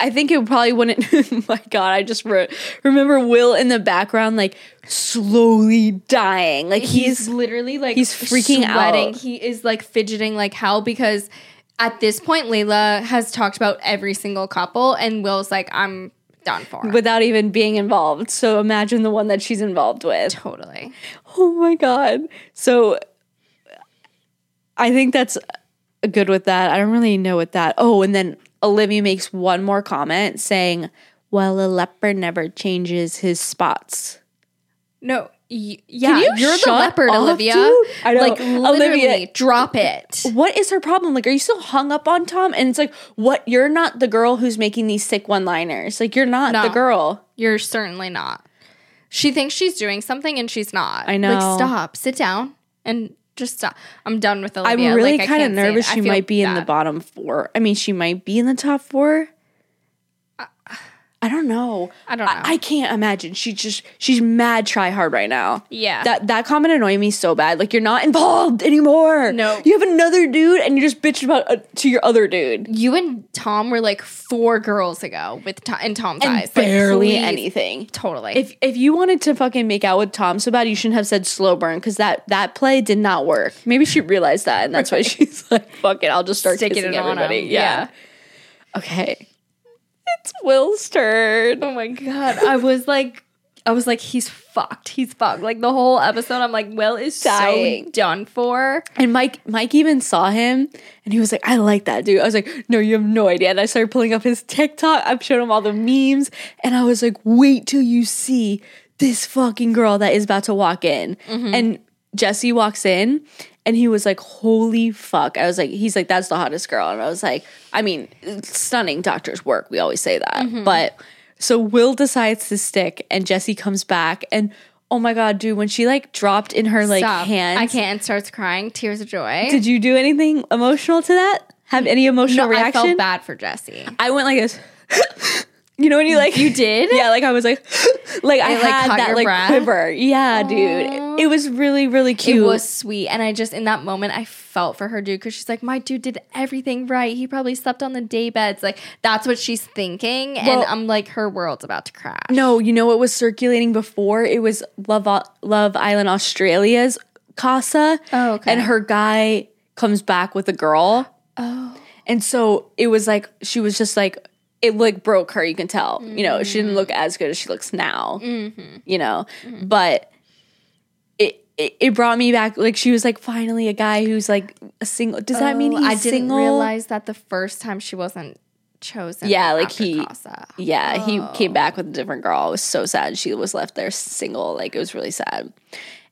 I think it probably wouldn't. my God, I just re- remember Will in the background, like slowly dying. Like he's, he's, literally like he's freaking sweating. out. He is like fidgeting like hell because at this point Layla has talked about every single couple and Will's like I'm done for. without even being involved. So imagine the one that she's involved with. totally. Oh my God. So I think that's good with that. I don't really know what that. Oh, and then Olivia makes one more comment saying, Well, a leopard never changes his spots. No, y- yeah, you are the leopard, up, Olivia. dude? I know. Like literally, Olivia- drop it. What is her problem? Like, are you still hung up on Tom? And it's like, what? You're not the girl who's making these sick one liners. Like, you're not No. the girl. You're certainly not. She thinks she's doing something and she's not. I know. Like, stop, sit down, and just stop. I'm done with Olivia. I'm really Like, kind of can't say it. nervous she might be in the bottom four. I mean, she might be in the top four. I don't know. I don't know. I, can't imagine. She just she's mad try hard right now. Yeah. That that comment annoyed me so bad. Like you're not involved anymore. No. You have another dude and you just bitched about uh, to your other dude. You and Tom were like four girls ago with Tom, in Tom's And eyes. Barely please. anything. Totally. If if you wanted to fucking make out with Tom so bad, you shouldn't have said slow burn because that that play did not work. Maybe she realized that, and that's why she's like, "Fuck it, I'll just start Sticking kissing it on everybody." him. Yeah. Okay. It's Will's turn. oh my god, I was like, I was like, he's fucked. He's fucked. Like the whole episode, I'm like, Will is Dying. so done for. And Mike Mike even saw him and he was like, I like that dude. I was like, no, you have no idea. And I started pulling up his TikTok. I've shown him all the memes. And I was like, wait till you see this fucking girl that is about to walk in. Mm-hmm. And Jessie walks in and he was like, holy fuck. I was like, he's like, that's the hottest girl. And I was like, I mean, stunning doctor's work. We always say that. Mm-hmm. But so Will decides to stick and Jessie comes back and Oh my god, dude! When she like dropped in her like Stop. hands, I can't. Starts crying, tears of joy. did you do anything emotional to that? Have any emotional no, I reaction? felt bad for Jessie. I went like this. you know when you like You did? Yeah, like I was like like I like, had that like breath? quiver. Yeah, dude. It was really really cute. It was sweet, and I just in that moment I felt for her, dude, because she's like, my dude did everything right. He probably slept on the day beds. Like that's what she's thinking, and I'm like, her world's about to crash. No, you know what was circulating before? It was Love Love Island Australia's Casa. Oh, okay. And her guy comes back with a girl. Oh, And so it was like she was just like it like broke her. You can tell. You know, she didn't look as good as she looks now. Mm-hmm. You know, but it, it it brought me back. Like she was like finally a guy who's like a single. Does that mean Oh, he's I didn't single? realize that the first time she wasn't chosen. Yeah, like he- Casa. Yeah, he came Oh. back with a different girl. It was so sad. She was left there single. Like it was really sad.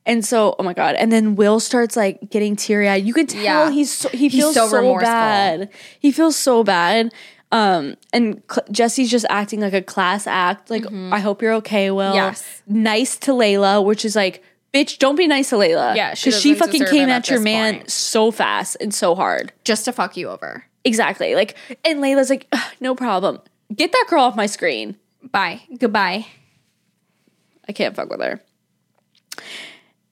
And so, oh my god! And then Will starts like getting teary eyed. You can tell Yeah. he's so, he He's feels so so, bad. He feels so bad. Um, and Cl- Jessie's just acting like a class act. Like I hope you're okay, Will. Mm-hmm. Yes. Nice to Layla, which is like, bitch, don't be nice to Layla. Yeah, she because she fucking came at, at your man point. so fast and so hard. Just to fuck you over. Exactly. Like, and Layla's like, no problem. Get that girl off my screen. Bye. Goodbye. I can't fuck with her.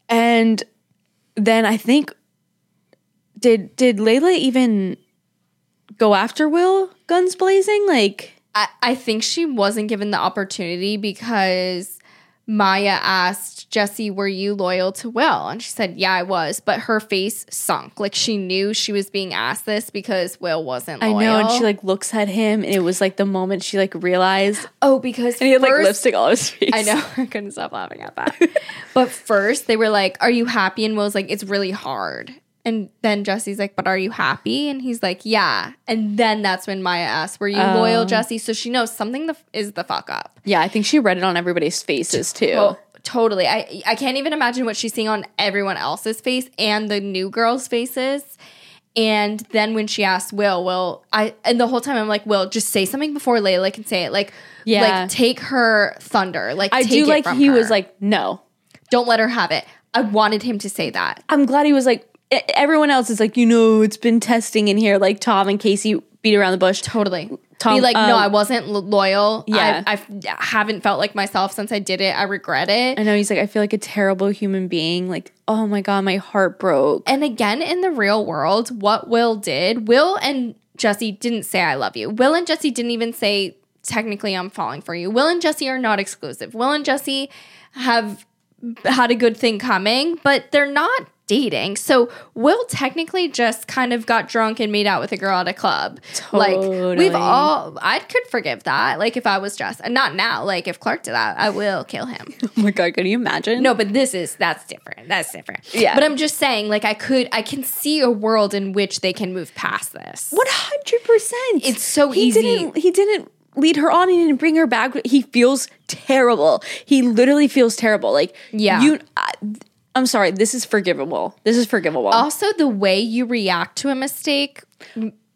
And then I think did did Layla even go after Will guns blazing? Like I, I think she wasn't given the opportunity because Maya asked Jessie, Were you loyal to Will? And she said, Yeah, I was. But her face sunk. Like she knew she was being asked this because Will wasn't I know, and she like looks at him, and it was like the moment she like realized, Oh, because and he had like lipstick all his face. I know. I couldn't stop laughing at that. but first, they were like, Are you happy? And Will's like, It's really hard. And then Jessie's like, But are you happy? And he's like, Yeah. And then that's when Maya asked, Were you loyal, um, Jessie? So she knows something the, is the fuck up. Yeah, I think she read it on everybody's faces too. Oh, totally. I I can't even imagine what she's seeing on everyone else's face and the new girls' faces. And then when she asked Will, Will, I and the whole time I'm like, Will, just say something before Layla can say it. Like, Yeah. like take her thunder. Like, I do like he her. was like, no. don't let her have it. I wanted him to say that. I'm glad he was like. Everyone else is like, you know, it's been testing in here. Like Tom and Casey beat around the bush. Totally. Tom- Be like, no, um, I wasn't lo- loyal. Yeah. I, I haven't felt like myself since I did it. I regret it. I know he's like, I feel like a terrible human being. Like, oh my god, my heart broke. And again, in the real world, what Will did, Will and Jessie didn't say I love you. Will and Jessie didn't even say technically I'm falling for you. Will and Jessie are not exclusive. Will and Jessie have had a good thing coming, but they're not dating. So Will technically just kind of got drunk and made out with a girl at a club. Like we've all I could forgive that. Like if I was Jess. And not now. Like if Clark did that, I will kill him. Oh my god, can you imagine? No, but this is that's different. That's different. Yeah. But I'm just saying, like I could I can see a world in which they can move past this. One hundred percent. It's so he easy. Didn't, he didn't lead her on. He didn't bring her back. He feels terrible. He literally feels terrible. Like Yeah. you. I, I'm sorry. This is forgivable. This is forgivable. Also, the way you react to a mistake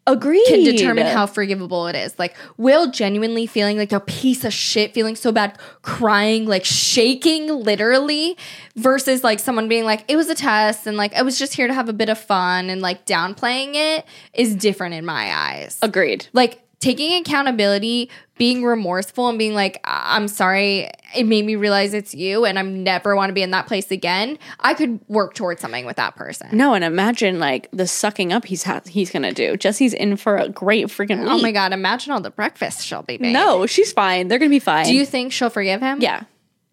Agreed. can determine how forgivable it is. Like Will genuinely feeling like a piece of shit, feeling so bad, crying, like shaking literally, versus like someone being like, it was a test and like I was just here to have a bit of fun and like downplaying it is different in my eyes. Agreed. like taking accountability, being remorseful, and being like, "I- I'm sorry, it made me realize it's you, and I never want to be in that place again. I could work towards something with that person. No, and imagine like the sucking up he's ha- he's gonna do. Jessie's in for a great freaking week. Oh my god, imagine all the breakfast she'll be made. No, she's fine. They're gonna be fine. Do you think she'll forgive him? yeah,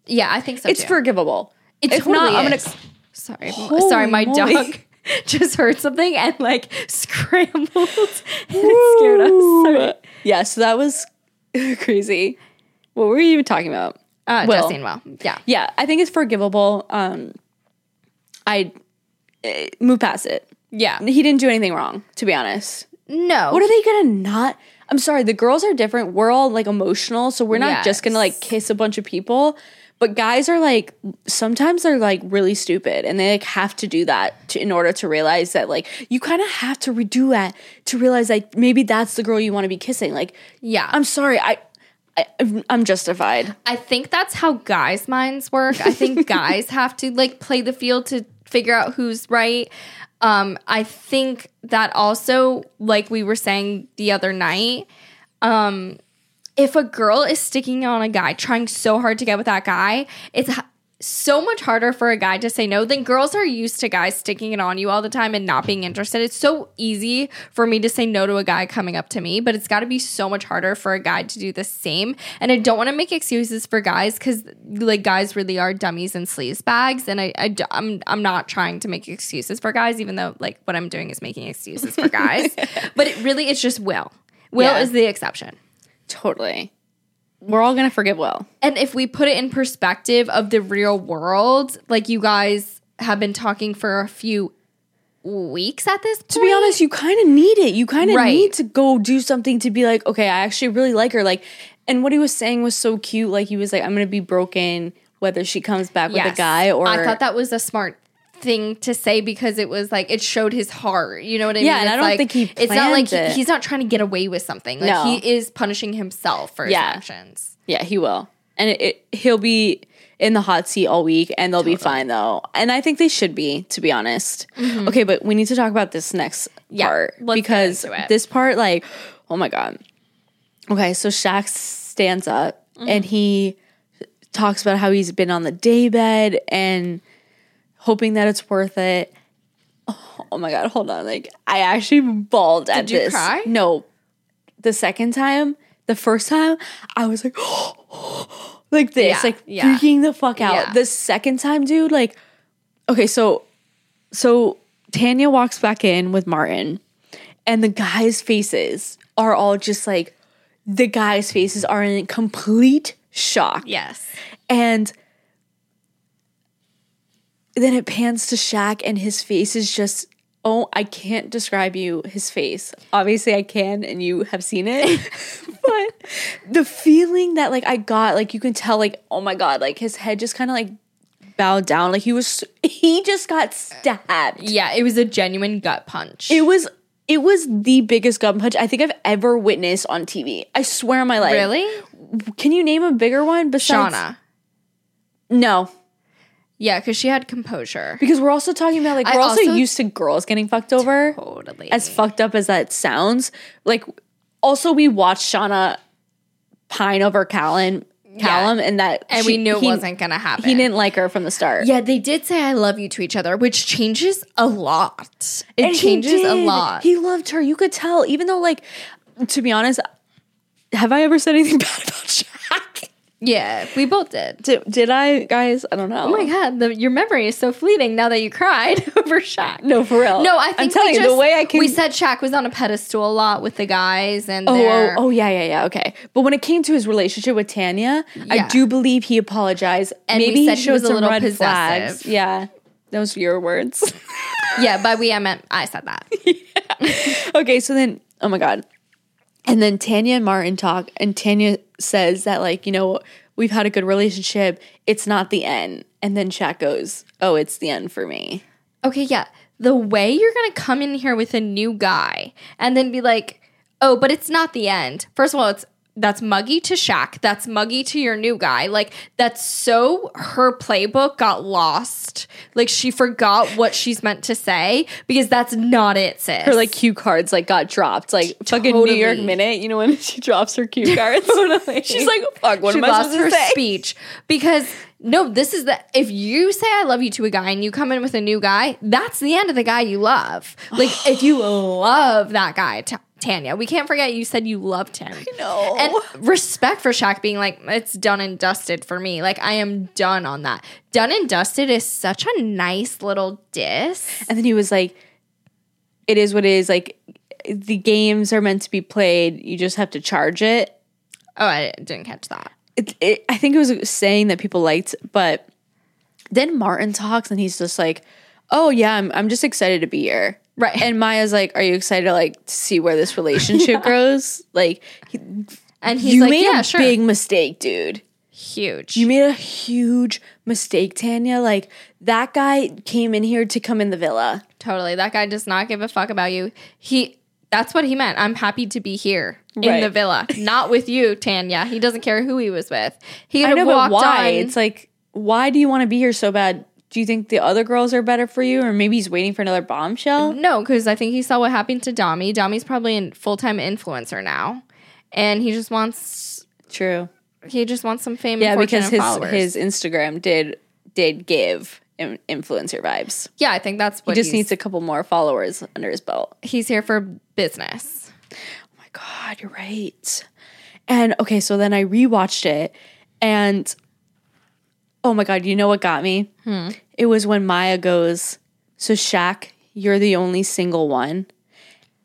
Yeah, I think so it's too. forgivable. It's totally not, I'm gonna. is. Sorry, sorry, my moly. dog just heard something and like scrambled and it scared us. Sorry. Yeah, so that was crazy. What were you even talking about? Uh, Will. Justine Will. Yeah. Yeah, I think it's forgivable. Um, I eh, move past it. Yeah. He didn't do anything wrong, to be honest. No. What are they gonna not? I'm sorry, the girls are different. We're all like emotional, so we're not just gonna like kiss a bunch of people. But guys are like sometimes they're like really stupid, and they like have to do that to, in order to realize that like you kind of have to redo that to realize like maybe that's the girl you want to be kissing. Like, Yeah. I'm sorry, I, I I'm justified. I think that's how guys' minds work. I think guys have to like play the field to figure out who's right. Um, I think that also, like we were saying the other night, um, if a girl is sticking on a guy, trying so hard to get with that guy, it's so much harder for a guy to say no than girls are used to guys sticking it on you all the time and not being interested. It's so easy for me to say no to a guy coming up to me, but it's got to be so much harder for a guy to do the same. And I don't want to make excuses for guys because like guys really are dummies and sleaze bags, and I I'm I'm not trying to make excuses for guys, even though like what I'm doing is making excuses for guys. but it really it's just Will. Will Yeah. is the exception. Totally. We're all gonna forgive Will. And if we put it in perspective of the real world, like you guys have been talking for a few weeks at this point. To be honest, you kind of need it. You kind of Right. need to go do something to be like, okay, I actually really like her. Like, and what he was saying was so cute. Like, he was like, I'm gonna be broken whether she comes back with a guy or I thought that was a smart thing to say because it was like it showed his heart. You know what I Yeah, mean? and I don't like, think he It's not like he- it. he's not trying to get away with something. Like No. he is punishing himself for his Yeah. actions. Yeah, he will, and it, it, he'll be in the hot seat all week, and they'll be fine though. And I think they should be, to be honest. Okay, but we need to talk about this next Mm-hmm. Yeah, part because this part, like, oh my god. Okay, so Shaq stands up Mm-hmm. and he talks about how he's been on the daybed and hoping that it's worth it. Oh, my god, hold on! Like, I actually bawled at you this. cry? No, the second time, the first time, I was like, like this, Yeah, like yeah. freaking the fuck out. Yeah. The second time, dude, like, okay, so, so Tanya walks back in with Martin, and the guys' faces are all just like, the guys' faces are in complete shock. Yes. And then it pans to Shaq, and his face is just oh, I can't describe you his face. Obviously, I can, and you have seen it. but the feeling that like I got, like you can tell, like oh my god, like his head just kind of like bowed down, like he was he just got stabbed. Yeah, it was a genuine gut punch. It was. It was the biggest gut punch I think I've ever witnessed on TV. I swear on my life. really? Can you name a bigger one besides Shaughna. No, Yeah, because she had composure. Because we're also talking about like we're also, also- used to girls getting fucked over. Totally. As fucked up as that sounds, like also we watched Shaughna pine over Callan, Callum, and that and she- we knew it he- wasn't going to happen. He didn't like her from the start. Yeah, they did say I love you to each other, which changes a lot. It And changes a lot. He loved her. You could tell, even though like to be honest, have I ever said anything bad about Shaq? Yeah, we both did. Did, did I, guys? I don't know. Oh my god, the, your memory is so fleeting now that you cried over Shaq. No, for real. No, I think I'm telling you just, the way I can. We said Shaq was on a pedestal a lot with the guys, and Oh, oh, their- oh, yeah, yeah, yeah. Okay, but when it came to his relationship with Tanya, I do believe he apologized. And Maybe said he he showed was a some little red possessive. flags. Yeah, those were your words. yeah. By we, I meant I said that. okay, so then, oh my god, and then Tanya and Martin talk, and Tanya says that like you know we've had a good relationship. It's not the end, and then Shaq goes, "Oh, it's the end for me." Okay, yeah. The way you're gonna come in here with a new guy and then be like, oh, but it's not the end. First of all, it's that's muggy to Shaq. That's muggy to your new guy. Like that's so her playbook got lost. Like she forgot what she's meant to say because that's not it, sis. Her like cue cards like got dropped, like fucking New York Minute. You know when she drops her cue cards, totally. she's like, "Fuck, what she am I lost her to say?" speech because no, this is the if you say I love you to a guy and you come in with a new guy, that's the end of the guy you love. Like if you love that guy, T- Tanya, we can't forget you said you loved him. know. and respect for Shaq being like it's done and dusted for me. Like I am done on that. Done and dusted is such a nice little diss. And then he was like, "It is what it is. Like the games are meant to be played. You just have to charge it." Oh, I didn't catch that. It, it, I think it was a saying that people liked, but then Martin talks and he's just like, "Oh yeah, I'm I'm just excited to be here." Right. And Maya's like, "Are you excited to like see where this relationship grows?" Like, he, And he's you like, made yeah, a sure. big mistake, dude. Huge. You made a huge mistake, Tanya. Like that guy came in here to come in the villa. Totally. That guy does not give a fuck about you. He that's what he meant. I'm happy to be here in Right. the villa. Not with you, Tanya. He doesn't care who he was with. He could I have know, but walked why? on. It's like, why do you want to be here so bad? Do you think the other girls are better for you, or maybe he's waiting for another bombshell? no, because I think he saw what happened to Dami. Dami's probably a full time influencer now. And he just wants True. he just wants some fame Yeah, because his followers. his Instagram did did give influencer vibes. yeah, I think that's He just needs a couple more followers under his belt. he's here for business. Oh my god, you're right. And okay, so then I rewatched it, and oh my god, you know what got me? Hmm. It was when Maya goes, "So Shaq, you're the only single one."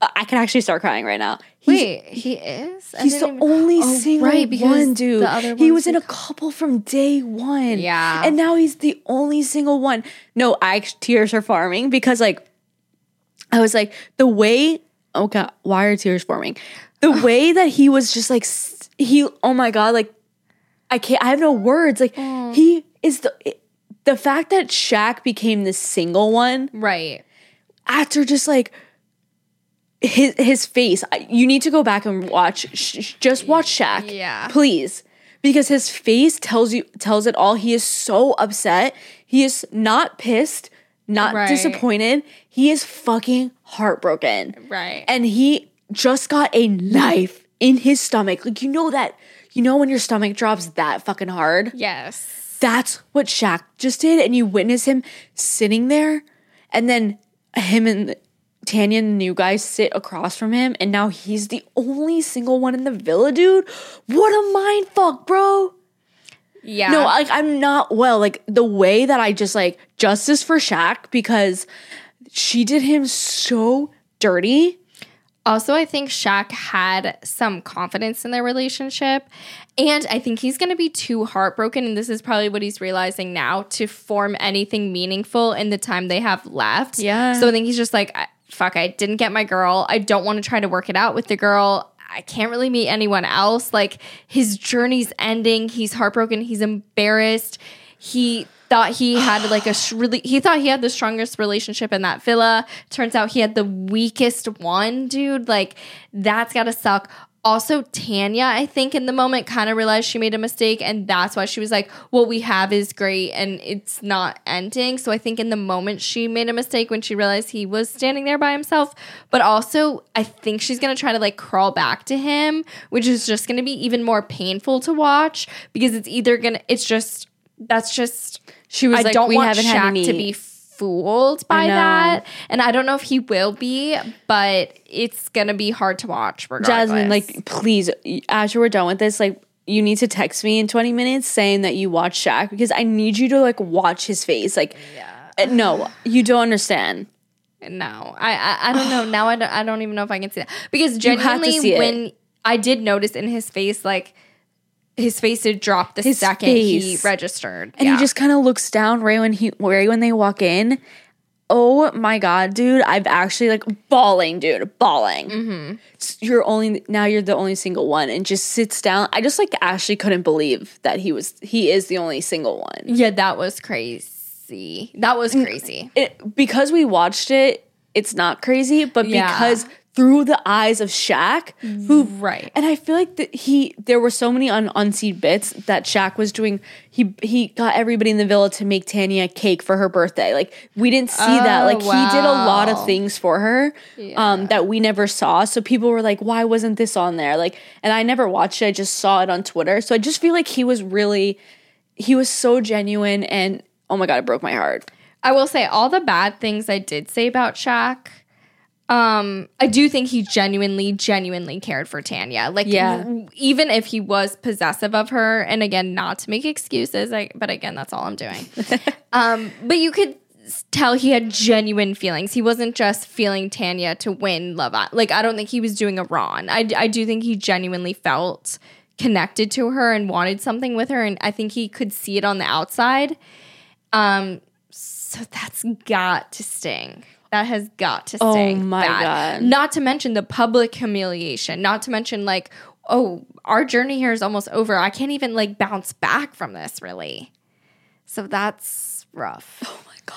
Uh, I can actually start crying right now. He's, Wait, he is? I He's the even- only Oh, single right, because one, dude. he was in a couple from day one. Yeah. And now he's the only single one. No, I tears are forming because like I was like the way oh god, why are tears forming? The way that he was just like he oh my god, like I can't I have no words. Like he is the the fact that Shaq became the single one Right. after just like his his face you need to go back and watch sh- just watch Shaq Yeah. please because his face tells you tells it all he is so upset he is not pissed not Right. disappointed he is fucking heartbroken Right. and he just got a knife in his stomach like you know that you know when your stomach drops that fucking hard yes. That's what Shaq just did. And you witness him sitting there, and then him and Tanya and the new guy sit across from him, and now he's the only single one in the villa, dude. What a mind fuck, bro. Yeah. No, like I'm not well. Like the way that I just like justice for Shaq because she did him so dirty. Also, I think Shaq had some confidence in their relationship. And I think he's going to be too heartbroken. And this is probably what he's realizing now to form anything meaningful in the time they have left. Yeah. So I think he's just like, fuck, I didn't get my girl. I don't want to try to work it out with the girl. I can't really meet anyone else. Like his journey's ending. He's heartbroken. He's embarrassed. He thought he had like a sh- really he thought he had the strongest relationship in that villa turns out he had the weakest one dude like that's gotta suck also tanya i think in the moment kind of realized she made a mistake and that's why she was like what we have is great and it's not ending so i think in the moment she made a mistake when she realized he was standing there by himself but also i think she's gonna try to like crawl back to him which is just gonna be even more painful to watch because it's either gonna it's just that's just She was I like, don't we want haven't Shaq had any. to be fooled by that. And I don't know if he will be, but it's gonna be hard to watch regardless. Jasmine, like, please, after we're done with this, like, you need to text me in 20 minutes saying that you watched Shaq because I need you to like watch his face. Like, uh, no, you don't understand. No, I I, I don't know. Now I don't, I don't even know if I can see that because genuinely, see it. when I did notice in his face, like his face did drop the His second he registered, And Yeah. he just kind of looks down right when he right when they walk in. Oh my god, dude! I've actually like bawling, dude, bawling. Mm-hmm. You're only now you're the only single one, and just sits down. I just like actually couldn't believe that he was he is the only single one. yeah, that was crazy. That was crazy. It because we watched it, it's not crazy, but Yeah. because through the eyes of Shaq, who Right. And I feel like that he there were so many un, unseen bits that Shaq was doing. He he got everybody in the villa to make Tanya a cake for her birthday. Like we didn't see that. Oh, Like he did a lot of things for her um that we never saw. So people were like, "Why wasn't this on there?" Like and I never watched it. I just saw it on Twitter. So I just feel like he was really he was so genuine and oh my god, it broke my heart. I will say all the bad things I did say about Shaq. Um, I do think he genuinely, genuinely cared for Tanya. Like, Yeah. even if he was possessive of her, and again, not to make excuses, I, but again, that's all I'm doing. um, but you could tell he had genuine feelings. He wasn't just feeling Tanya to win Love Island. Like, I don't think he was doing a Ron. I, I do think he genuinely felt connected to her and wanted something with her, and I think he could see it on the outside. Um, so that's got to sting. That has got to Oh my bad. God. Not to mention the public humiliation. Not to mention like, oh, our journey here is almost over. I can't even like bounce back from this really. So that's rough. Oh my god.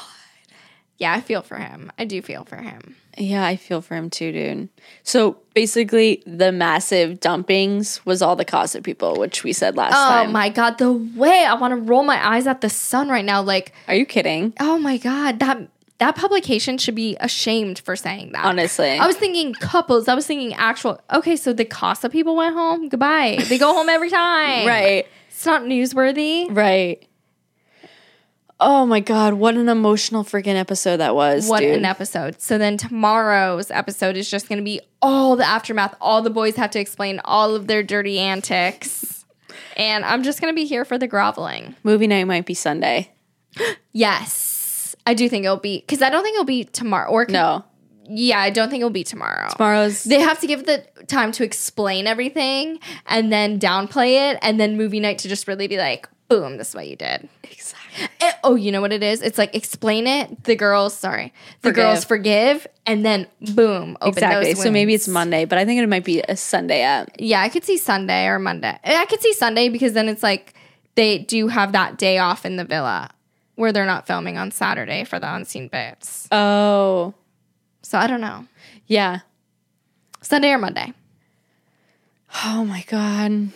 Yeah, I feel for him. I do feel for him. Yeah, I feel for him too, dude. So basically, the massive dumpings was all the Casa people, which we said last Oh time. Oh my god, the way I want to roll my eyes at the sun right now. Like, Are you kidding? oh my god, that that publication should be ashamed for saying that. Honestly. I was thinking couples. I was thinking actual. Okay, so the Casa people went home. Goodbye. They go home every time. Right, It's not newsworthy. right. Oh my god, what an emotional freaking episode that was. What dude. an episode. So then tomorrow's episode is just going to be all the aftermath. All the boys have to explain all of their dirty antics. And I'm just going to be here for the groveling. Movie night might be Sunday. Yes. I do think it'll be because I don't think it'll be tomorrow. Or No, yeah, I don't think it'll be tomorrow. tomorrow's. They have to give the time to explain everything and then downplay it, and then movie night to just really be like, boom, this is what you did. Exactly. Eh, oh, you know what it is? It's like explain it. The girls, sorry, the Forgive. girls forgive, and then boom, open Exactly. So maybe it's Monday, but I think it might be a Sunday at. Yeah, I could see Sunday or Monday. Eh, I could see Sunday because then it's like they do have that day off in the villa where they're not filming on Saturday for the unseen bits. Oh, So I don't know. yeah. Sunday or Monday. Oh my god.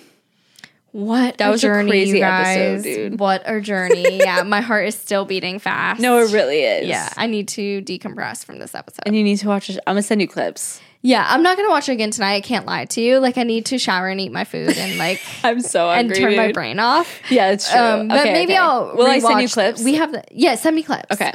What That a was a journey, crazy episode, dude. What a journey. yeah, my heart is still beating fast. No, it really is. Yeah, I need to decompress from this episode. And you need to watch it. I'm gonna send you clips. Yeah, I'm not gonna watch it again tonight. I can't lie to you. Like I need to shower and eat my food and like I'm so and hungry. turn my brain off. Yeah, it's true. Um, but Okay, maybe okay. I'll. Will I send you clips? We have the yeah. Send me clips. Okay.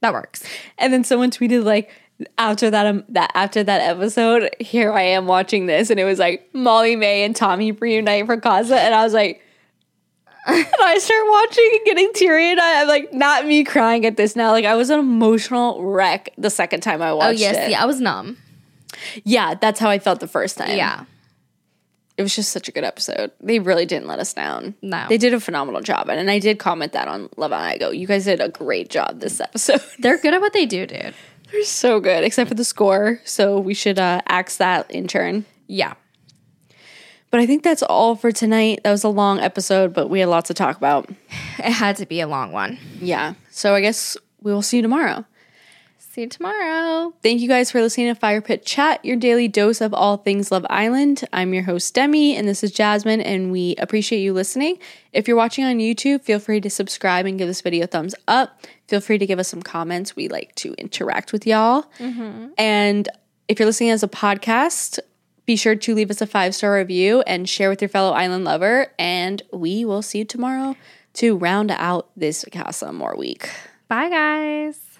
that works. And then someone tweeted like after that um, that after that episode, here I am watching this, and it was like Molly-Mae and Tommy reunite for Casa, and I was like. and I start watching and getting teary and I'm like not me crying at this now. Like I was an emotional wreck the second time I watched it. Oh yes, it. yeah. I was numb. Yeah, that's how I felt the first time. Yeah. It was just such a good episode. They really didn't let us down. No. They did a phenomenal job. And, and I did comment that on Love and I Go. You guys did a great job this episode. They're good at what they do, dude. They're so good, except for the score. So we should uh, axe that in turn. Yeah. But I think that's all for tonight. That was a long episode, but we had lots to talk about. It had to be a long one. Yeah. So I guess we will see you tomorrow. See you tomorrow. Thank you guys for listening to Fire Pit Chat, your daily dose of all things Love Island. I'm your host, Demi, and this is Jasmine, and we appreciate you listening. If you're watching on YouTube, feel free to subscribe and give this video a thumbs up. Feel free to give us some comments. We like to interact with y'all. Mm-hmm. And if you're listening as a podcast, be sure to leave us a five star review and share with your fellow island lover. And we will see you tomorrow to round out this Casa Amor week. Bye, guys.